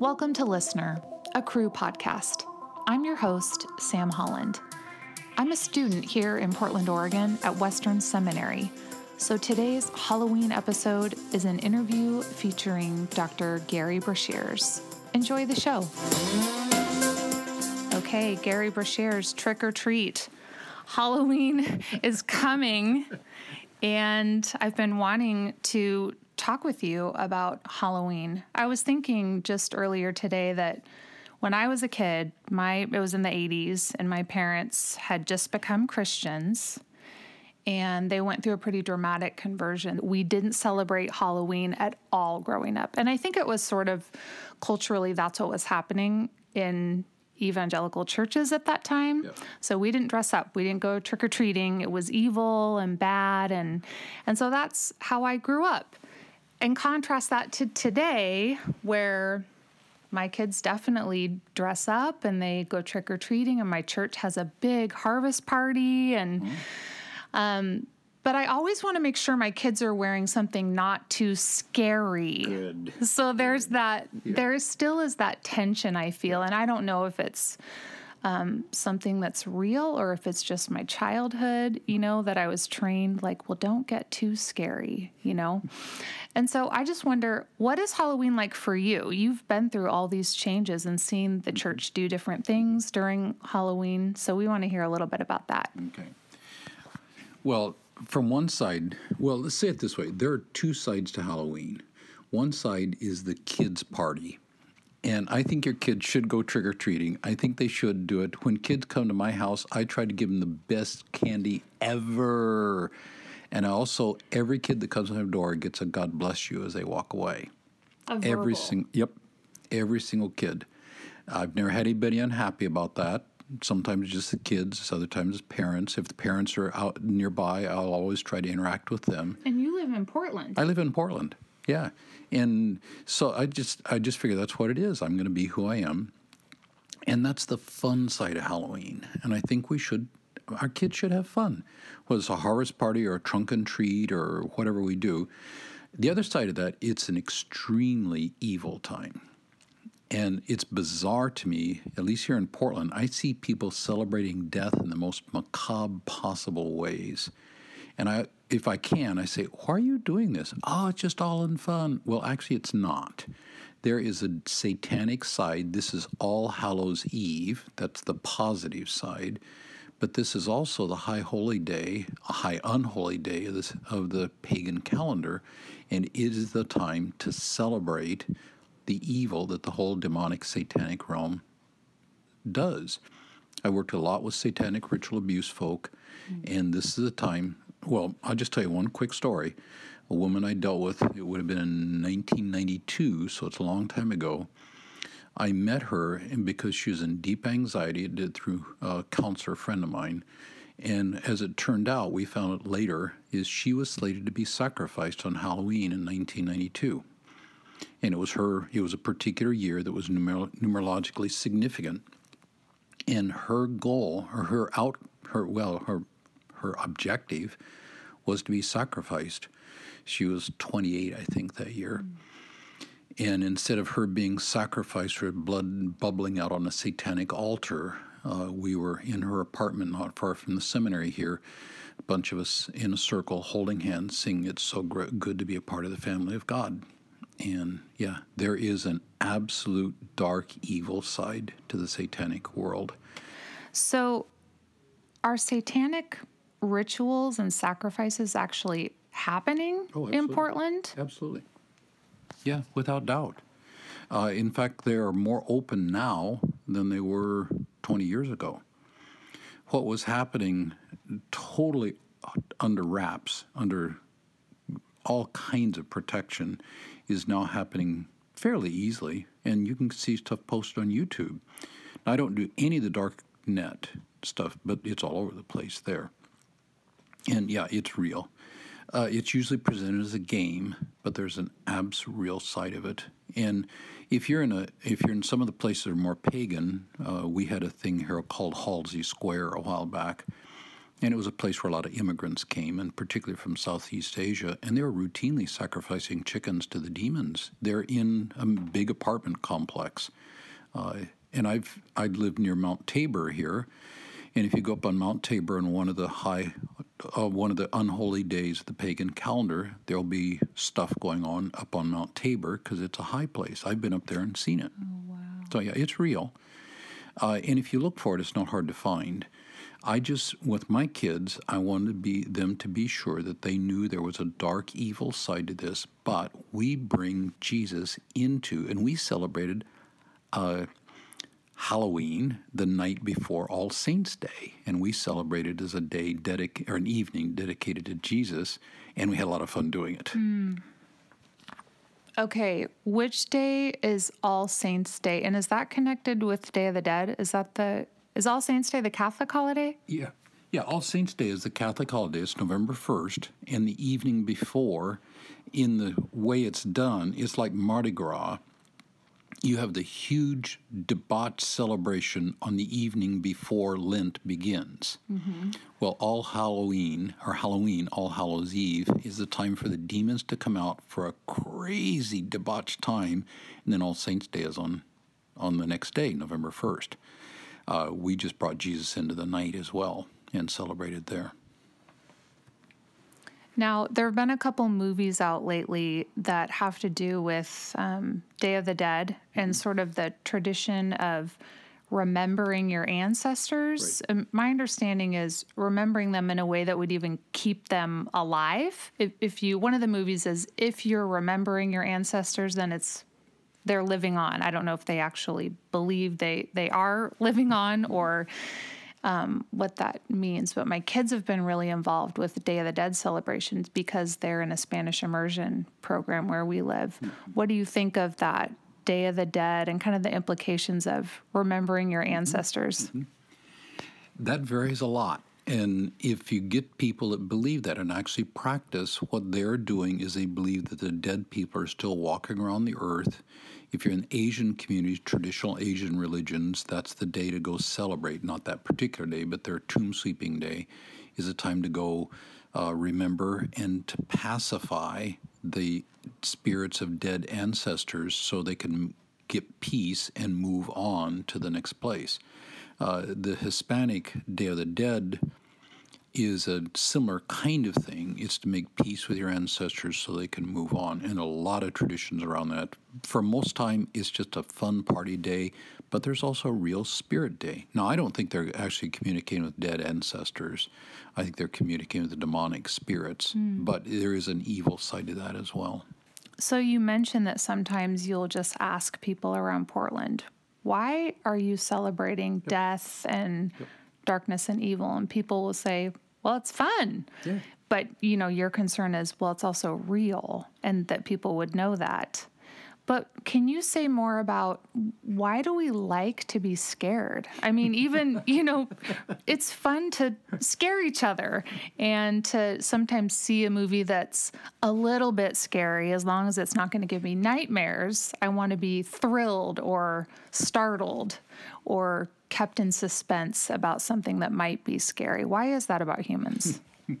Welcome to Listener, a crew podcast. I'm your host, Sam Holland. I'm a student here in Portland, Oregon at Western Seminary. So today's Halloween episode is an interview featuring Dr. Gerry Breshears. Enjoy the show. Okay, Gerry Breshears, trick or treat. Halloween is coming, and I've been wanting to talk with you about Halloween. I was thinking just earlier today that when I was a kid, my it was in the 80s and my parents had just become Christians and they went through a pretty dramatic conversion. We didn't celebrate Halloween at all growing up. And I think it was sort of culturally that's what was happening in evangelical churches at that time. Yep. So we didn't dress up. We didn't go trick or treating. It was evil and bad and and so that's how I grew up and contrast that to today where my kids definitely dress up and they go trick or treating, and my church has a big harvest party. And, mm-hmm. um, but I always want to make sure my kids are wearing something not too scary. Good. So there's that, yeah. there still is that tension I feel. And I don't know if it's, um, something that's real or if it's just my childhood, you know, that I was trained like, well, don't get too scary, you know? And so I just wonder, what is Halloween like for you? You've been through all these changes and seen the church do different things during Halloween. So we want to hear a little bit about that. Okay. Well, from one side, well, let's say it this way there are two sides to Halloween. One side is the kids' party and I think your kids should go trick or treating. I think they should do it. When kids come to my house, I try to give them the best candy ever. And I also, every kid that comes to my door gets a God bless you as they walk away. Every single, yep, every single kid. I've never had anybody unhappy about that. Sometimes just the kids, other times parents. If the parents are out nearby, I'll always try to interact with them. And you live in Portland. I live in Portland. Yeah, and so I just I just figure that's what it is. I'm going to be who I am, and that's the fun side of Halloween. And I think we should our kids should have fun, whether it's a harvest party or a trunk and treat or whatever we do. The other side of that, it's an extremely evil time. And it's bizarre to me, at least here in Portland, I see people celebrating death in the most macabre possible ways. And I, if I can, I say, Why are you doing this? Oh, it's just all in fun. Well, actually, it's not. There is a satanic side. This is All Hallows Eve. That's the positive side. But this is also the high holy day, a high unholy day of, this, of the pagan calendar. And it is the time to celebrate the evil that the whole demonic satanic realm does. I worked a lot with satanic ritual abuse folk, mm-hmm. and this is a time well, I'll just tell you one quick story. A woman I dealt with, it would have been in 1992, so it's a long time ago. I met her, and because she was in deep anxiety, it did through a counselor friend of mine. And as it turned out, we found out later, is she was slated to be sacrificed on Halloween in 1992. And it was her, it was a particular year that was numer- numerologically significant. And her goal, or her out, her, well, her her objective was to be sacrificed. She was 28, I think, that year. And instead of her being sacrificed, her blood bubbling out on a satanic altar, uh, we were in her apartment not far from the seminary here, a bunch of us in a circle holding hands, singing It's So Good to Be a Part of the Family of God. And yeah, there is an absolute dark, evil side to the satanic world. So, are satanic rituals and sacrifices actually happening oh, in Portland? Absolutely. Yeah, without doubt. Uh, in fact, they are more open now than they were 20 years ago. What was happening totally under wraps, under all kinds of protection, is now happening fairly easily, and you can see stuff posted on YouTube. Now, I don't do any of the dark net stuff, but it's all over the place there. And yeah, it's real. Uh, it's usually presented as a game, but there's an abs real side of it. And if you're in a if you're in some of the places that are more pagan, uh, we had a thing here called Halsey Square a while back, And it was a place where a lot of immigrants came, and particularly from Southeast Asia, and they were routinely sacrificing chickens to the demons. They're in a big apartment complex. Uh, and I've I lived near Mount Tabor here, and if you go up on Mount Tabor on one of the high, uh, one of the unholy days of the pagan calendar, there'll be stuff going on up on Mount Tabor because it's a high place. I've been up there and seen it. Oh, wow. So yeah, it's real. Uh, and if you look for it, it's not hard to find. I just, with my kids, I wanted to be them to be sure that they knew there was a dark, evil side to this. But we bring Jesus into, and we celebrated uh, Halloween the night before All Saints Day, and we celebrated as a day dedic- or an evening dedicated to Jesus, and we had a lot of fun doing it. Mm. Okay, which day is All Saints Day, and is that connected with Day of the Dead? Is that the is All Saints Day the Catholic holiday? Yeah, yeah. All Saints Day is the Catholic holiday. It's November first, and the evening before, in the way it's done, it's like Mardi Gras you have the huge debauched celebration on the evening before Lent begins. Mm-hmm. Well, All Halloween, or Halloween, All Hallows Eve, is the time for the demons to come out for a crazy debauched time, and then All Saints' Day is on, on the next day, November 1st. Uh, we just brought Jesus into the night as well and celebrated there. Now, there have been a couple movies out lately that have to do with um, Day of the Dead and sort of the tradition of remembering your ancestors. Right. Um, my understanding is remembering them in a way that would even keep them alive. If, if you, one of the movies is if you're remembering your ancestors, then it's they're living on. I don't know if they actually believe they they are living on or um, what that means. But my kids have been really involved with the Day of the Dead celebrations because they're in a Spanish immersion program where we live. Mm-hmm. What do you think of that Day of the Dead and kind of the implications of remembering your mm-hmm. ancestors? Mm-hmm. That varies a lot. And if you get people that believe that and actually practice, what they're doing is they believe that the dead people are still walking around the earth if you're in Asian communities, traditional Asian religions, that's the day to go celebrate. Not that particular day, but their tomb sweeping day is a time to go uh, remember and to pacify the spirits of dead ancestors so they can get peace and move on to the next place. Uh, the Hispanic Day of the Dead is a similar kind of thing. It's to make peace with your ancestors so they can move on, and a lot of traditions around that. For most time, it's just a fun party day, but there's also a real spirit day. Now, I don't think they're actually communicating with dead ancestors. I think they're communicating with the demonic spirits, mm. but there is an evil side to that as well. So you mentioned that sometimes you'll just ask people around Portland, why are you celebrating yep. death and yep darkness and evil and people will say well it's fun yeah. but you know your concern is well it's also real and that people would know that but can you say more about why do we like to be scared? I mean, even, you know, it's fun to scare each other and to sometimes see a movie that's a little bit scary as long as it's not going to give me nightmares. I want to be thrilled or startled or kept in suspense about something that might be scary. Why is that about humans?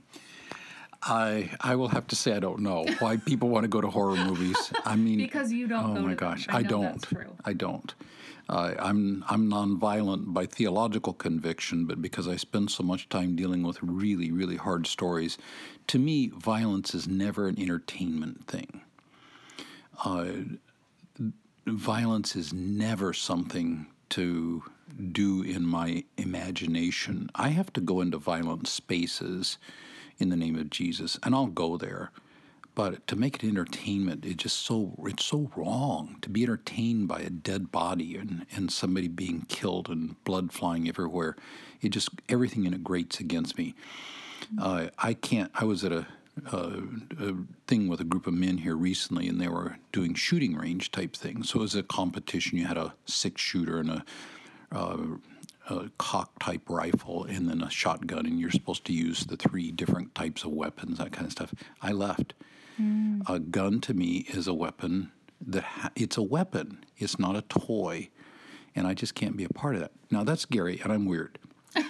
I I will have to say I don't know why people want to go to horror movies. I mean, because you don't. Oh my gosh, I, I don't. I don't. Uh, I'm I'm nonviolent by theological conviction, but because I spend so much time dealing with really really hard stories, to me, violence is never an entertainment thing. Uh, violence is never something to do in my imagination. I have to go into violent spaces in the name of Jesus, and I'll go there. But to make it entertainment, it's just so it's so wrong to be entertained by a dead body and, and somebody being killed and blood flying everywhere. It just everything in it grates against me. Uh, I can't. I was at a, a, a, thing with a group of men here recently, and they were doing shooting range type things. So it was a competition. You had a six shooter and a, uh, a cock type rifle and then a shotgun, and you're supposed to use the three different types of weapons, that kind of stuff. I left. Mm. A gun to me is a weapon that ha- it's a weapon. It's not a toy, and I just can't be a part of that. Now that's Gerry, and I'm weird.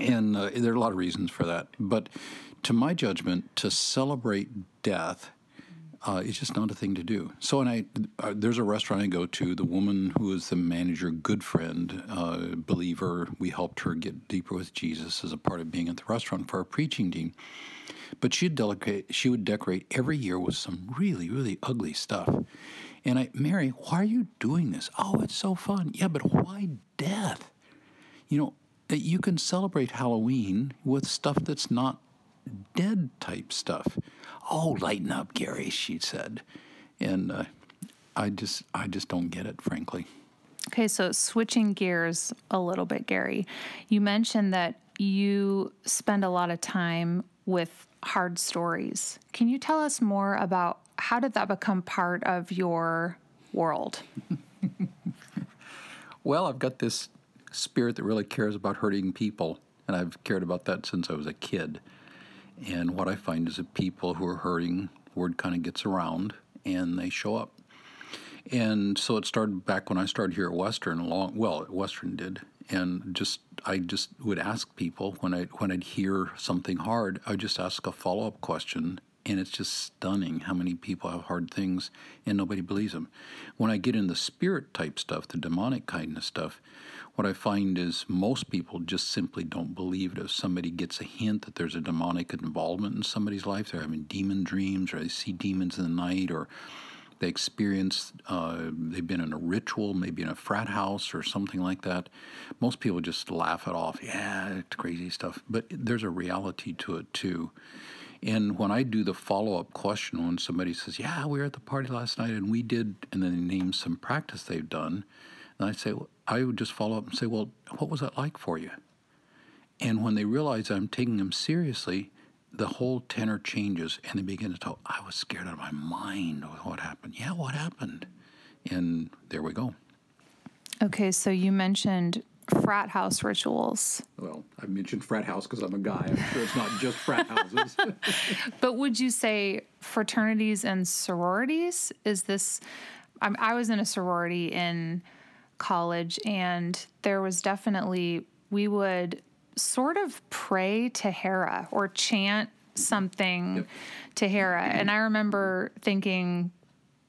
And uh, there are a lot of reasons for that. But to my judgment, to celebrate death uh, is just not a thing to do. So, when I uh, there's a restaurant I go to. The woman who is the manager, good friend, uh, believer, we helped her get deeper with Jesus as a part of being at the restaurant for our preaching team. But she'd decorate, she would decorate every year with some really, really ugly stuff. And I, Mary, why are you doing this? Oh, it's so fun. Yeah, but why death? You know, you can celebrate Halloween with stuff that's not dead type stuff. Oh, lighten up, Gerry, she said. And uh, I just, I just don't get it, frankly. Okay, so switching gears a little bit, Gerry, you mentioned that you spend a lot of time with hard stories. Can you tell us more about how did that become part of your world? well, I've got this spirit that really cares about hurting people, and I've cared about that since I was a kid. And what I find is that people who are hurting, word kind of gets around and they show up. And so it started back when I started here at Western. Long, well, Western did, and just I just would ask people when I when I'd hear something hard, I would just ask a follow up question, and it's just stunning how many people have hard things and nobody believes them. When I get in the spirit type stuff, the demonic kind of stuff, what I find is most people just simply don't believe it. If somebody gets a hint that there's a demonic involvement in somebody's life, they're having demon dreams, or they see demons in the night, or they experience, uh, they've been in a ritual, maybe in a frat house or something like that. Most people just laugh it off. Yeah, it's crazy stuff. But there's a reality to it too. And when I do the follow up question, when somebody says, Yeah, we were at the party last night and we did, and then they name some practice they've done, and I say, well, I would just follow up and say, Well, what was that like for you? And when they realize I'm taking them seriously, the whole tenor changes and they begin to talk. I was scared out of my mind with what happened. Yeah, what happened? And there we go. Okay, so you mentioned frat house rituals. Well, I mentioned frat house because I'm a guy. I'm sure it's not just frat houses. but would you say fraternities and sororities? Is this? I, I was in a sorority in college, and there was definitely, we would sort of pray to Hera or chant something yep. to Hera. And I remember thinking,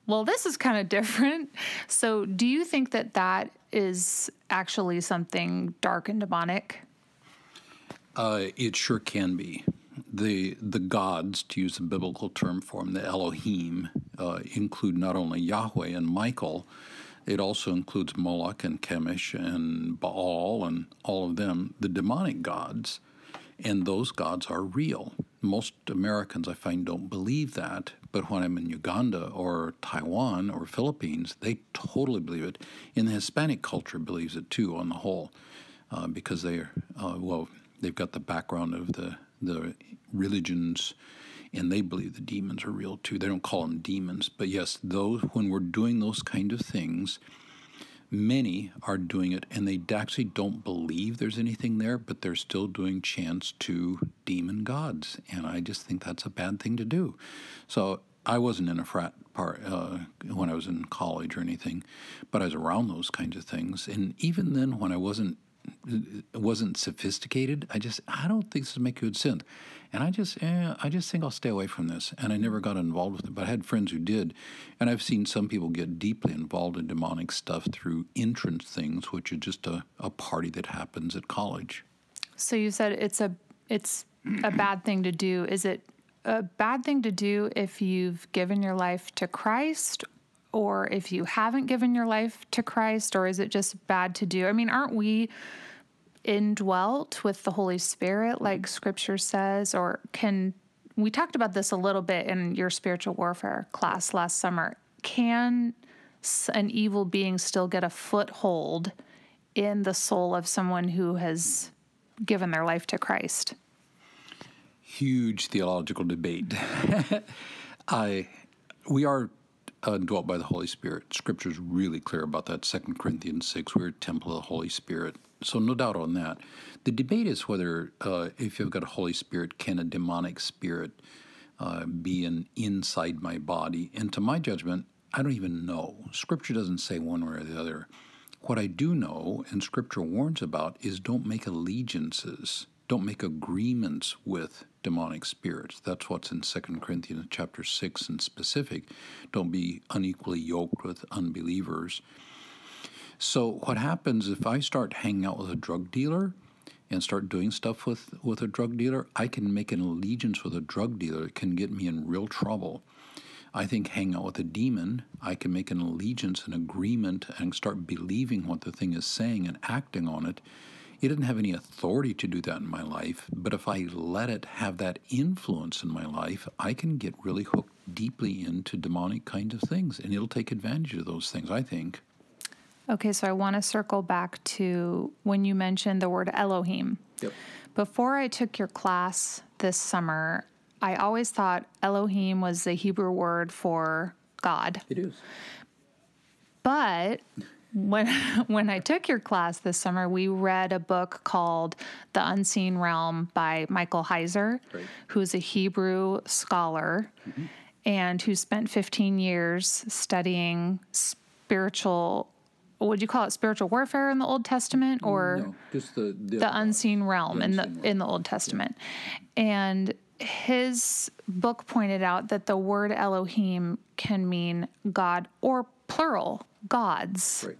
well, this is kind of different. So, do you think that that is actually something dark and demonic? Uh, it sure can be. The the gods, to use a biblical term for them, the Elohim, uh, include not only Yahweh and Michael, it also includes Moloch and Chemosh and Baal and all of them, the demonic gods. And those gods are real. Most Americans, I find, don't believe that. But when I'm in Uganda or Taiwan or Philippines, they totally believe it. In the Hispanic culture, believes it too, on the whole, uh, because they are uh, well, they've got the background of the the religions and they believe the demons are real too. They don't call them demons, but yes, those when we're doing those kind of things, many are doing it and they actually don't believe there's anything there, but they're still doing chants to demon gods, and I just think that's a bad thing to do. So I wasn't in a frat part uh, when I was in college or anything, but I was around those kinds of things, and even then, when I wasn't wasn't sophisticated, I just I don't think this would make good sense. And I just, eh, I just think I'll stay away from this. And I never got involved with it, but I had friends who did. And I've seen some people get deeply involved in demonic stuff through entrance things, which is just a, a party that happens at college. So you said it's a it's a bad thing to do. Is it a bad thing to do if you've given your life to Christ or if you haven't given your life to Christ or is it just bad to do? I mean, aren't we indwelt with the Holy Spirit, like scripture says? Or can we talked about this a little bit in your spiritual warfare class last summer? Can an evil being still get a foothold in the soul of someone who has given their life to Christ? Huge theological debate. I we are uh, dwelt by the Holy Spirit. Scripture is really clear about that. Second Corinthians six, we're a temple of the Holy Spirit. So no doubt on that. The debate is whether, uh, if you've got a Holy Spirit, can a demonic spirit uh, be an inside my body? And to my judgment, I don't even know. Scripture doesn't say one way or the other. What I do know, and Scripture warns about, is don't make allegiances don't make agreements with demonic spirits. That's what's in 2 Corinthians chapter 6 in specific. Don't be unequally yoked with unbelievers. So what happens if I start hanging out with a drug dealer and start doing stuff with, with a drug dealer, I can make an allegiance with a drug dealer that can get me in real trouble. I think hang out with a demon, I can make an allegiance, an agreement, and start believing what the thing is saying and acting on it. It didn't have any authority to do that in my life, but if I let it have that influence in my life, I can get really hooked deeply into demonic kinds of things, and it'll take advantage of those things, I think. Okay, so I want to circle back to when you mentioned the word Elohim. Yep. Before I took your class this summer, I always thought Elohim was the Hebrew word for God. It is. But when when I took your class this summer, we read a book called The Unseen Realm by Michael Heiser, Right. who's a Hebrew scholar mm-hmm. and who spent 15 years studying spiritual would you call it spiritual warfare in the Old Testament or No, just the the, the unseen realm in the realm. in the Old Testament. And his book pointed out that the word Elohim can mean God or plural gods. Right.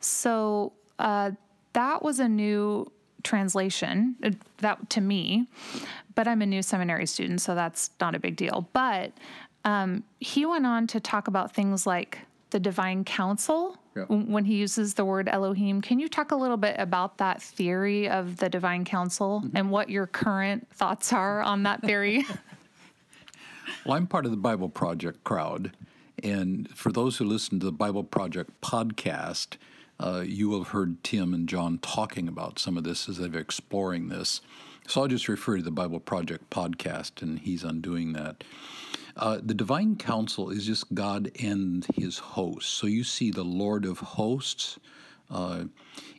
So uh, that was a new translation uh, that to me, but I'm a new seminary student, so that's not a big deal. But um, he went on to talk about things like the divine council Yeah. when he uses the word Elohim. Can you talk a little bit about that theory of the divine council and what your current thoughts are on that theory? Well, I'm part of the Bible Project crowd. And for those who listen to the Bible Project podcast, uh, you will have heard Tim and John talking about some of this as they're exploring this. So I'll just refer to the Bible Project podcast, and he's undoing that. Uh, the divine council is just God and his hosts. So you see the Lord of hosts, uh,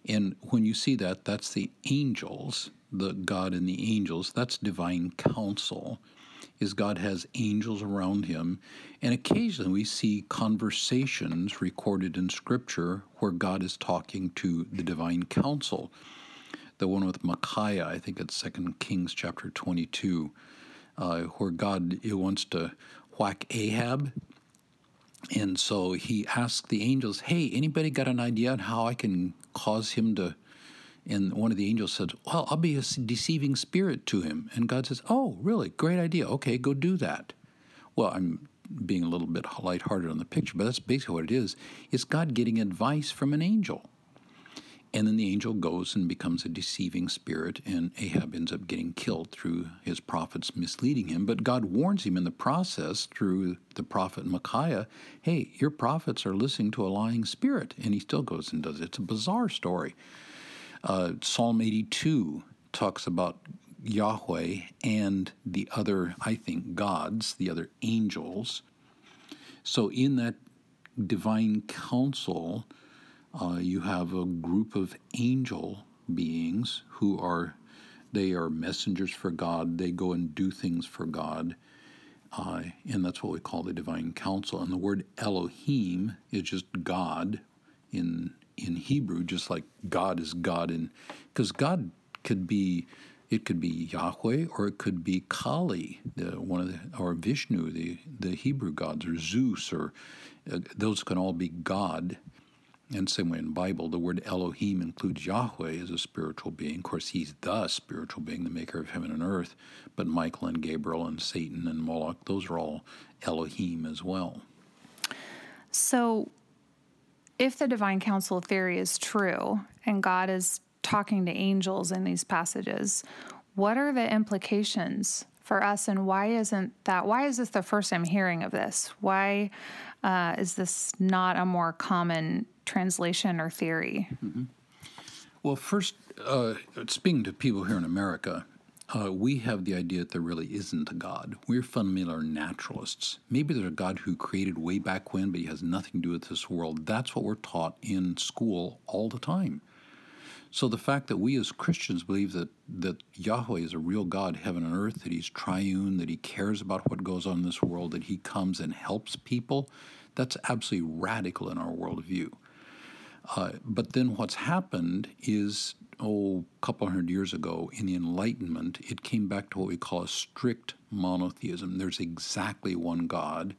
and when you see that, that's the angels, the God and the angels. That's divine council is God has angels around him. And occasionally we see conversations recorded in Scripture where God is talking to the divine council. The one with Micaiah, I think it's 2 Kings chapter 22, uh, where God wants to whack Ahab. And so he asks the angels, Hey, anybody got an idea on how I can cause him to and one of the angels said, Well, I'll be a deceiving spirit to him. And God says, Oh, really? Great idea. Okay, go do that. Well, I'm being a little bit lighthearted on the picture, but that's basically what it is. It's God getting advice from an angel. And then the angel goes and becomes a deceiving spirit, and Ahab ends up getting killed through his prophets misleading him. But God warns him in the process through the prophet Micaiah hey, your prophets are listening to a lying spirit. And he still goes and does it. It's a bizarre story. Uh, Psalm 82 talks about Yahweh and the other, I think, gods, the other angels. So in that divine council, uh, you have a group of angel beings who are they are messengers for God. They go and do things for God. Uh, and that's what we call the divine council. And the word Elohim is just God in in Hebrew, just like God is God in because God could be it could be Yahweh or it could be Kali, the, one of the or Vishnu, the the Hebrew gods, or Zeus, or uh, those can all be God. And same way in Bible, the word Elohim includes Yahweh as a spiritual being. Of course, he's the spiritual being, the maker of heaven and earth. But Michael and Gabriel and Satan and Moloch, those are all Elohim as well. So, if the divine council theory is true and God is talking to angels in these passages, what are the implications for us and why isn't that? Why is this the first I'm hearing of this? Why uh, is this not a more common translation or theory? Well, first, uh, speaking to people here in America, uh, we have the idea that there really isn't a God. We're fundamental naturalists. Maybe there's a God who created way back when, but he has nothing to do with this world. That's what we're taught in school all the time. So the fact that we as Christians believe that, that Yahweh is a real God, heaven and earth, that he's triune, that he cares about what goes on in this world, that he comes and helps people, that's absolutely radical in our worldview. Uh, but then what's happened is, oh, a couple hundred years ago in the Enlightenment, it came back to what we call a strict monotheism. There's exactly one God.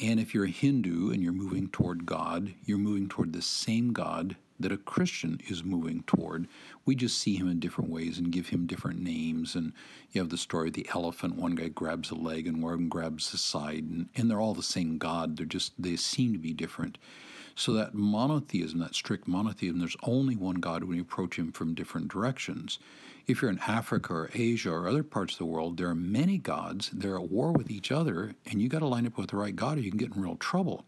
And if you're a Hindu and you're moving toward God, you're moving toward the same God that a Christian is moving toward. We just see him in different ways and give him different names. And you have the story of the elephant. One guy grabs a leg and one grabs the side, and, and they're all the same God. They're just they seem to be different. So that monotheism, that strict monotheism, there's only one God when you approach him from different directions. If you're in Africa or Asia or other parts of the world, there are many gods. They're at war with each other, and you got to line up with the right God, or you can get in real trouble.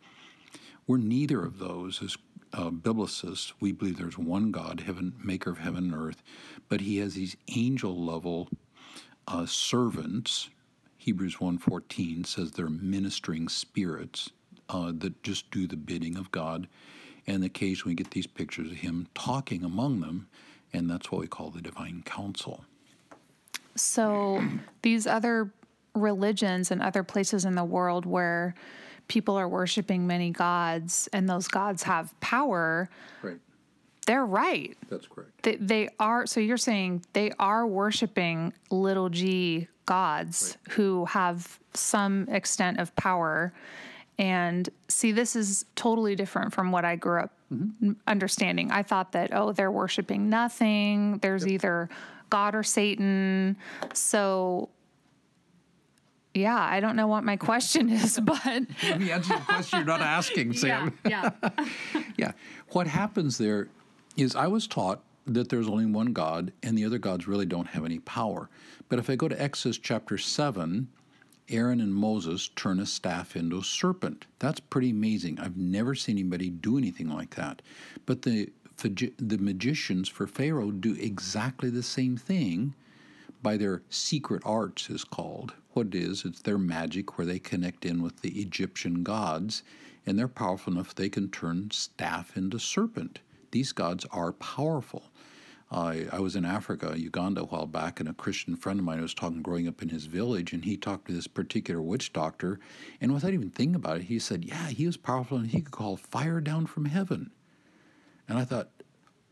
We're neither of those as uh, biblicists. We believe there's one God, heaven, maker of heaven and earth, but He has these angel level uh, servants. Hebrews 1.14 says they're ministering spirits uh, that just do the bidding of God. And occasionally we get these pictures of him talking among them, and that's what we call the divine council. So, these other religions and other places in the world where people are worshiping many gods and those gods have power, right. they're right. That's correct. They, they are, so you're saying they are worshiping little g gods right. who have some extent of power. And see, this is totally different from what I grew up mm-hmm. understanding. I thought that, oh, they're worshiping nothing. There's yep. either God or Satan. So yeah, I don't know what my question is, but let me answer the question you're not asking, Sam. Yeah, yeah. yeah. What happens there is I was taught that there's only one God and the other gods really don't have any power. But if I go to Exodus chapter 7, Aaron and Moses turn a staff into a serpent. That's pretty amazing. I've never seen anybody do anything like that. But the the magicians for Pharaoh do exactly the same thing by their secret arts is called. What it is, it's their magic where they connect in with the Egyptian gods, and they're powerful enough they can turn staff into serpent. These gods are powerful. I, I was in Africa, Uganda, a while back, and a Christian friend of mine was talking growing up in his village, and he talked to this particular witch doctor, and without even thinking about it, he said, "Yeah, he was powerful, and he could call fire down from heaven." And I thought,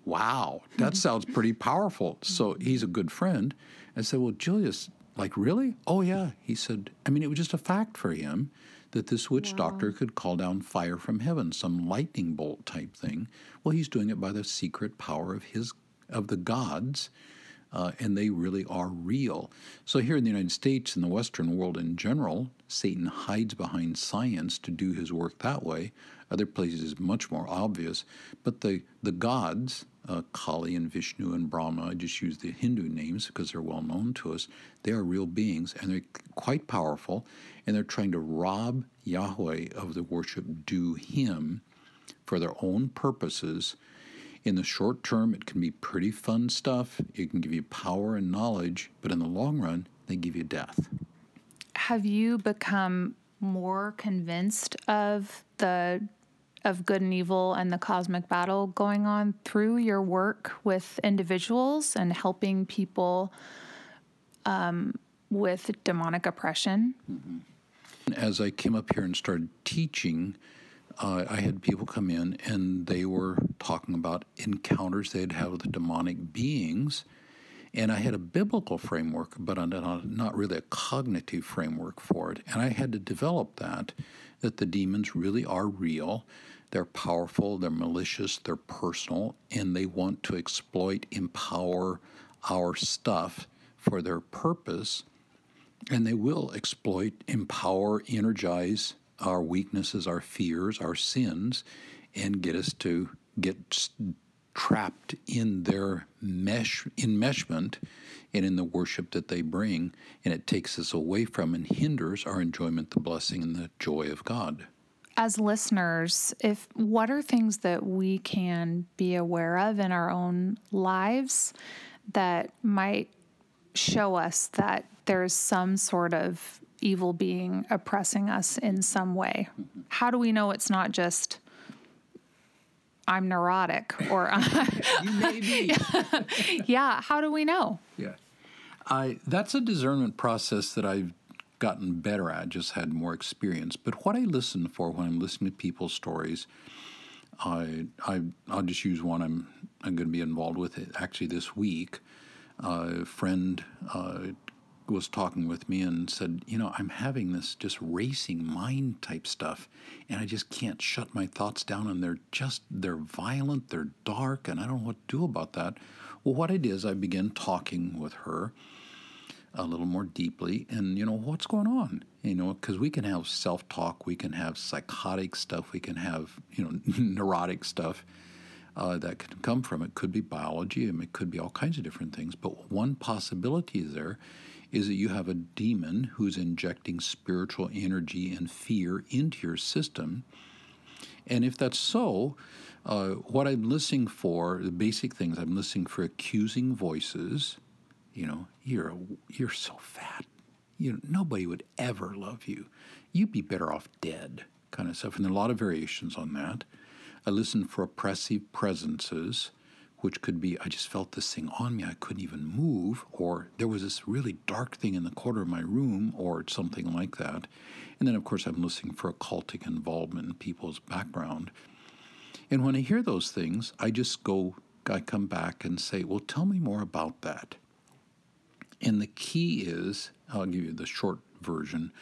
"Wow, that sounds pretty powerful." So he's a good friend. I said, "Well, Julius, like really? Oh yeah." He said, "I mean, it was just a fact for him." that this witch wow. doctor could call down fire from heaven, some lightning bolt type thing. Well, he's doing it by the secret power of his of the gods, uh, and they really are real. So, here in the United States and the Western world in general, Satan hides behind science to do his work that way. Other places is much more obvious. But the, the gods, uh, Kali and Vishnu and Brahma, I just use the Hindu names because they're well known to us, they are real beings and they're quite powerful, and they're trying to rob Yahweh of the worship due him for their own purposes in the short term, it can be pretty fun stuff. It can give you power and knowledge, but in the long run, they give you death. Have you become more convinced of the of good and evil and the cosmic battle going on through your work with individuals and helping people um, with demonic oppression? Mm-hmm. As I came up here and started teaching, uh, I had people come in and they were talking about encounters they'd had with demonic beings. And I had a biblical framework, but not really a cognitive framework for it. And I had to develop that, that the demons really are real. They're powerful, they're malicious, they're personal, and they want to exploit, empower our stuff for their purpose. And they will exploit, empower, energize, our weaknesses, our fears, our sins, and get us to get trapped in their mesh enmeshment and in the worship that they bring, and it takes us away from and hinders our enjoyment, the blessing, and the joy of God. As listeners, if what are things that we can be aware of in our own lives that might show us that there's some sort of evil being oppressing us in some way? How do we know it's not just I'm neurotic or you may be? yeah, how do we know? Yeah. I that's a discernment process that I've gotten better at, just had more experience. But what I listen for when I'm listening to people's stories, I, I, I'll just use one I'm, I'm going to be involved with it actually this week. Uh, a friend uh, was talking with me and said, You know, I'm having this just racing mind type stuff, and I just can't shut my thoughts down, and they're just, they're violent, they're dark, and I don't know what to do about that. Well, what I did is I began talking with her a little more deeply and you know what's going on you know because we can have self-talk we can have psychotic stuff we can have you know neurotic stuff uh, that can come from it could be biology and it could be all kinds of different things but one possibility is there is that you have a demon who's injecting spiritual energy and fear into your system and if that's so uh, what i'm listening for the basic things i'm listening for accusing voices you know, you're a, you're so fat. You know, nobody would ever love you. You'd be better off dead, kind of stuff. And there are a lot of variations on that. I listen for oppressive presences, which could be I just felt this thing on me, I couldn't even move, or there was this really dark thing in the corner of my room, or something like that. And then, of course, I'm listening for occultic involvement in people's background. And when I hear those things, I just go, I come back and say, Well, tell me more about that. And the key is I'll give you the short version.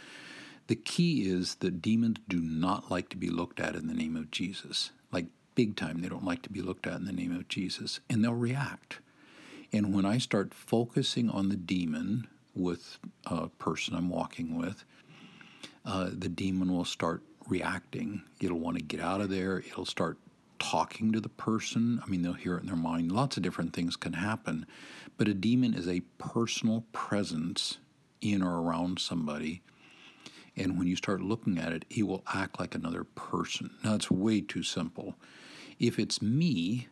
The key is that demons do not like to be looked at in the name of Jesus. Like big time, they don't like to be looked at in the name of Jesus, and they'll react. And when I start focusing on the demon with a person I'm walking with, uh, the demon will start reacting. It'll want to get out of there. It'll start talking to the person. I mean, they'll hear it in their mind. Lots of different things can happen. But a demon is a personal presence in or around somebody. And when you start looking at it, it will act like another person. Now, it's way too simple. If it's me,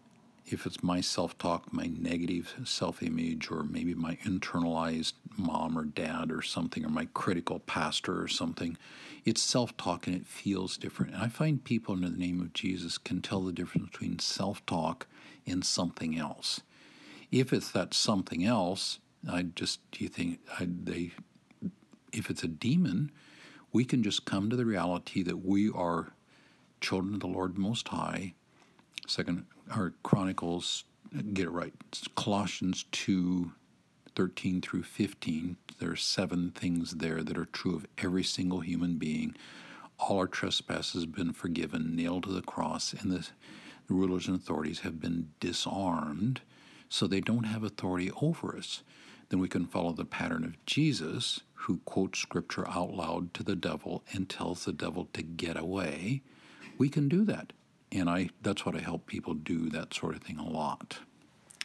if it's my self talk, my negative self image, or maybe my internalized mom or dad or something, or my critical pastor or something, it's self talk and it feels different. And I find people in the name of Jesus can tell the difference between self talk and something else. If it's that something else, I just, do you think I, they, if it's a demon, we can just come to the reality that we are children of the Lord Most High. Second, our Chronicles, get it right, it's Colossians 2 13 through 15. There are seven things there that are true of every single human being. All our trespasses have been forgiven, nailed to the cross, and the, the rulers and authorities have been disarmed so they don't have authority over us. Then we can follow the pattern of Jesus, who quotes scripture out loud to the devil and tells the devil to get away. We can do that. And I that's what I help people do that sort of thing a lot.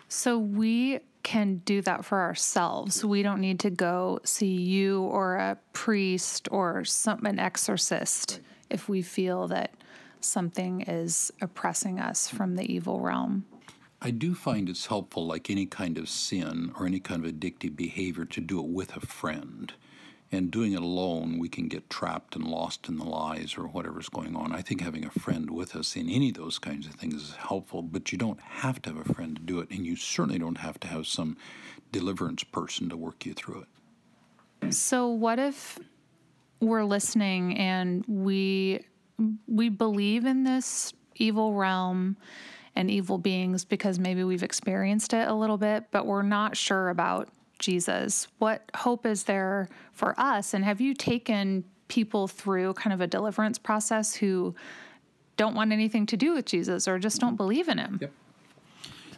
So we can do that for ourselves. We don't need to go see you or a priest or some an exorcist right. if we feel that something is oppressing us from the evil realm. I do find it's helpful, like any kind of sin or any kind of addictive behavior, to do it with a friend. And doing it alone, we can get trapped and lost in the lies or whatever's going on. I think having a friend with us in any of those kinds of things is helpful, but you don't have to have a friend to do it, and you certainly don't have to have some deliverance person to work you through it. So, what if we're listening and we we believe in this evil realm? and evil beings because maybe we've experienced it a little bit, but we're not sure about Jesus. What hope is there for us? And have you taken people through kind of a deliverance process who don't want anything to do with Jesus or just don't believe in him? Yep.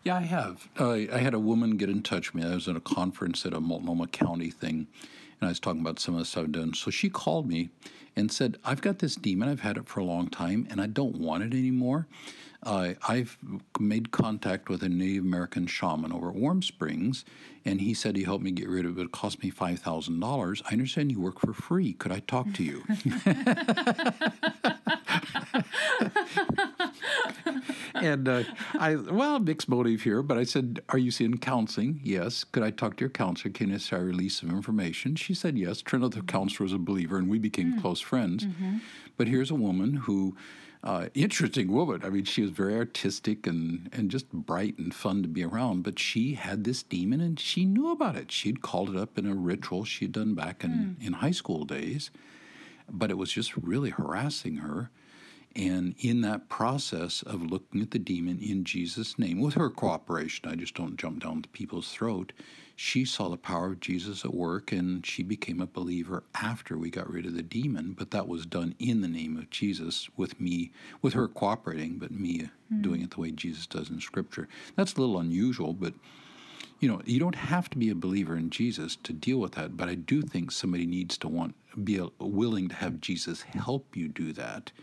Yeah, I have. I had a woman get in touch with me. I was at a conference at a Multnomah County thing, and I was talking about some of the stuff I've done. So she called me and said, I've got this demon. I've had it for a long time, and I don't want it anymore. Uh, I've made contact with a Native American shaman over at Warm Springs, and he said he helped me get rid of it. It cost me five thousand dollars. I understand you work for free. Could I talk to you? and uh, I, well, mixed motive here, but I said, "Are you seeing counseling?" Yes. Could I talk to your counselor? Can I release some information? She said yes. Turned out the counselor was a believer, and we became mm-hmm. close friends. Mm-hmm. But here's a woman who uh, interesting woman. I mean, she was very artistic and, and just bright and fun to be around. But she had this demon and she knew about it. She'd called it up in a ritual she'd done back in, mm. in high school days. But it was just really harassing her. And in that process of looking at the demon in Jesus' name, with her cooperation, I just don't jump down to people's throat, she saw the power of Jesus at work and she became a believer after we got rid of the demon. But that was done in the name of Jesus with me, with her cooperating, but me mm. doing it the way Jesus does in Scripture. That's a little unusual, but you know, you don't have to be a believer in Jesus to deal with that. But I do think somebody needs to want, be willing to have Jesus help you do that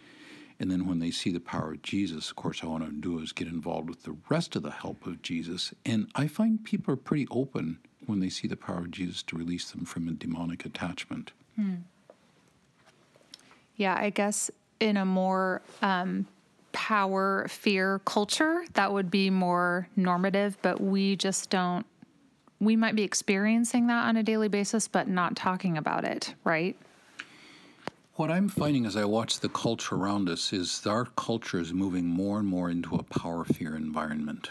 and then when they see the power of Jesus, of course, I want to do is get involved with the rest of the help of Jesus. And I find people are pretty open when they see the power of Jesus to release them from a demonic attachment. Hmm. Yeah, I guess in a more um, power fear culture, that would be more normative, but we just don't. We might be experiencing that on a daily basis, but not talking about it, right? What I'm finding as I watch the culture around us is our culture is moving more and more into a power fear environment.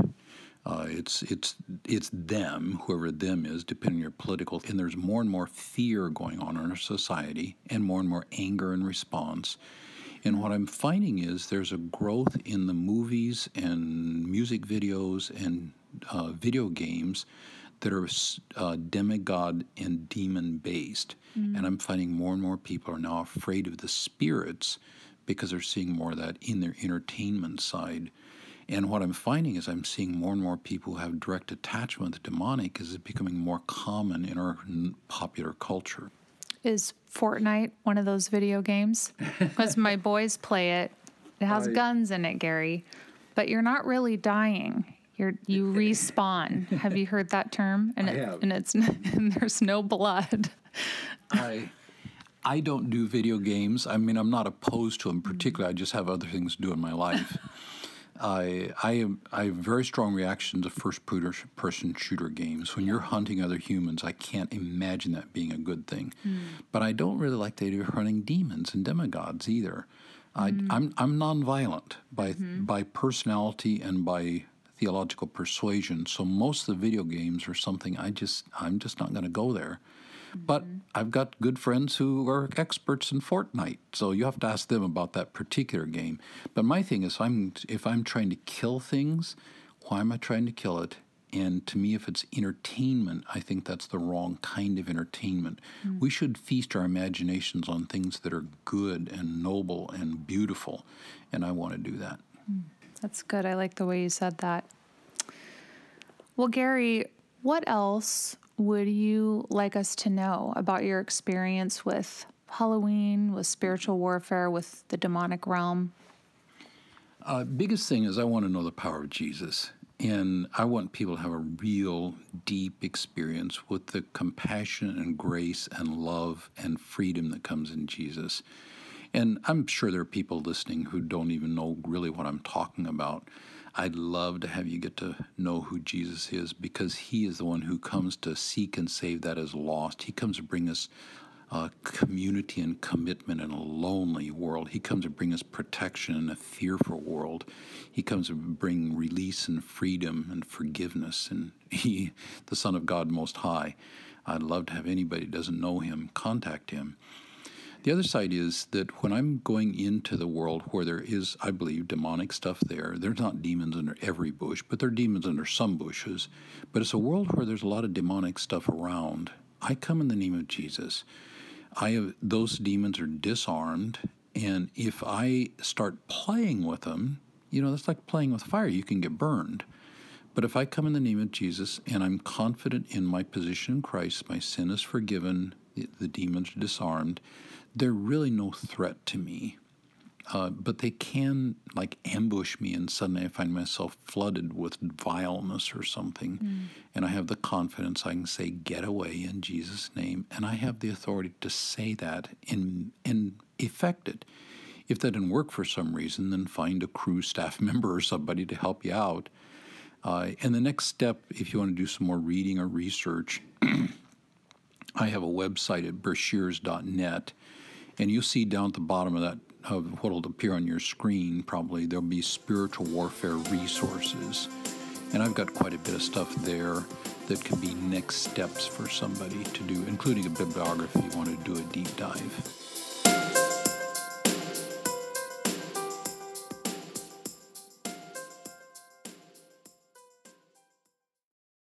Uh, it's it's it's them, whoever them is, depending on your political. And there's more and more fear going on in our society, and more and more anger and response. And what I'm finding is there's a growth in the movies and music videos and uh, video games that are uh, demigod and demon based. Mm-hmm. And I'm finding more and more people are now afraid of the spirits because they're seeing more of that in their entertainment side. And what I'm finding is I'm seeing more and more people who have direct attachment to the demonic is it becoming more common in our popular culture. Is Fortnite one of those video games? Because my boys play it. It has I, guns in it, Gerry, but you're not really dying. You're you respawn. have you heard that term? And I it, have. and it's and there's no blood. I I don't do video games. I mean, I'm not opposed to them particularly. I just have other things to do in my life. I I am I have very strong reaction to first person shooter games. When you're hunting other humans, I can't imagine that being a good thing. Mm. But I don't really like the idea of hunting demons and demigods either. Mm. I, am I'm, I'm nonviolent by mm-hmm. by personality and by theological persuasion. So most of the video games are something I just I'm just not going to go there. Mm-hmm. But I've got good friends who are experts in Fortnite, so you have to ask them about that particular game. But my thing is, I'm if I'm trying to kill things, why am I trying to kill it? And to me, if it's entertainment, I think that's the wrong kind of entertainment. Mm-hmm. We should feast our imaginations on things that are good and noble and beautiful, and I want to do that. Mm. That's good. I like the way you said that. Well, Gerry, what else would you like us to know about your experience with Halloween, with spiritual warfare, with the demonic realm? Uh, biggest thing is I want to know the power of Jesus. And I want people to have a real deep experience with the compassion and grace and love and freedom that comes in Jesus. And I'm sure there are people listening who don't even know really what I'm talking about. I'd love to have you get to know who Jesus is because he is the one who comes to seek and save that is lost. He comes to bring us uh, community and commitment in a lonely world. He comes to bring us protection in a fearful world. He comes to bring release and freedom and forgiveness. And he, the Son of God Most High, I'd love to have anybody who doesn't know him contact him. The other side is that when I'm going into the world where there is, I believe, demonic stuff there, there's not demons under every bush, but there are demons under some bushes. But it's a world where there's a lot of demonic stuff around. I come in the name of Jesus. I have, those demons are disarmed, and if I start playing with them, you know, that's like playing with fire. You can get burned. But if I come in the name of Jesus and I'm confident in my position in Christ, my sin is forgiven, the, the demons are disarmed, they're really no threat to me. Uh, but they can like ambush me, and suddenly I find myself flooded with vileness or something. Mm. And I have the confidence I can say, Get away in Jesus' name. And I have the authority to say that and, and effect it. If that didn't work for some reason, then find a crew staff member or somebody to help you out. Uh, and the next step, if you want to do some more reading or research, I have a website at breshears.net and you'll see down at the bottom of that, of what will appear on your screen, probably there'll be spiritual warfare resources. And I've got quite a bit of stuff there that can be next steps for somebody to do, including a bibliography if you want to do a deep dive.